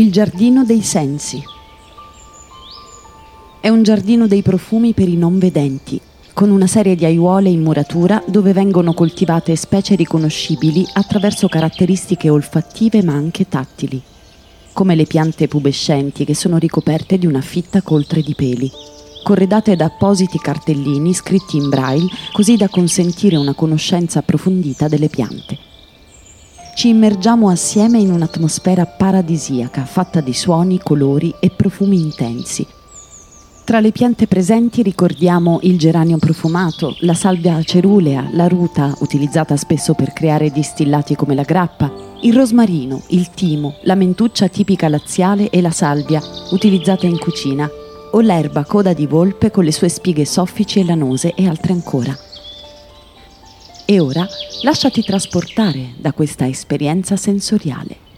Il giardino dei sensi. È un giardino dei profumi per i non vedenti, con una serie di aiuole in muratura dove vengono coltivate specie riconoscibili attraverso caratteristiche olfattive ma anche tattili, come le piante pubescenti che sono ricoperte di una fitta coltre di peli, corredate da appositi cartellini scritti in braille così da consentire una conoscenza approfondita delle piante ci immergiamo assieme in un'atmosfera paradisiaca fatta di suoni, colori e profumi intensi. Tra le piante presenti ricordiamo il geranio profumato, la salvia cerulea, la ruta, utilizzata spesso per creare distillati come la grappa, il rosmarino, il timo, la mentuccia tipica laziale e la salvia, utilizzata in cucina, o l'erba coda di volpe con le sue spighe soffici e lanose e altre ancora. E ora lasciati trasportare da questa esperienza sensoriale.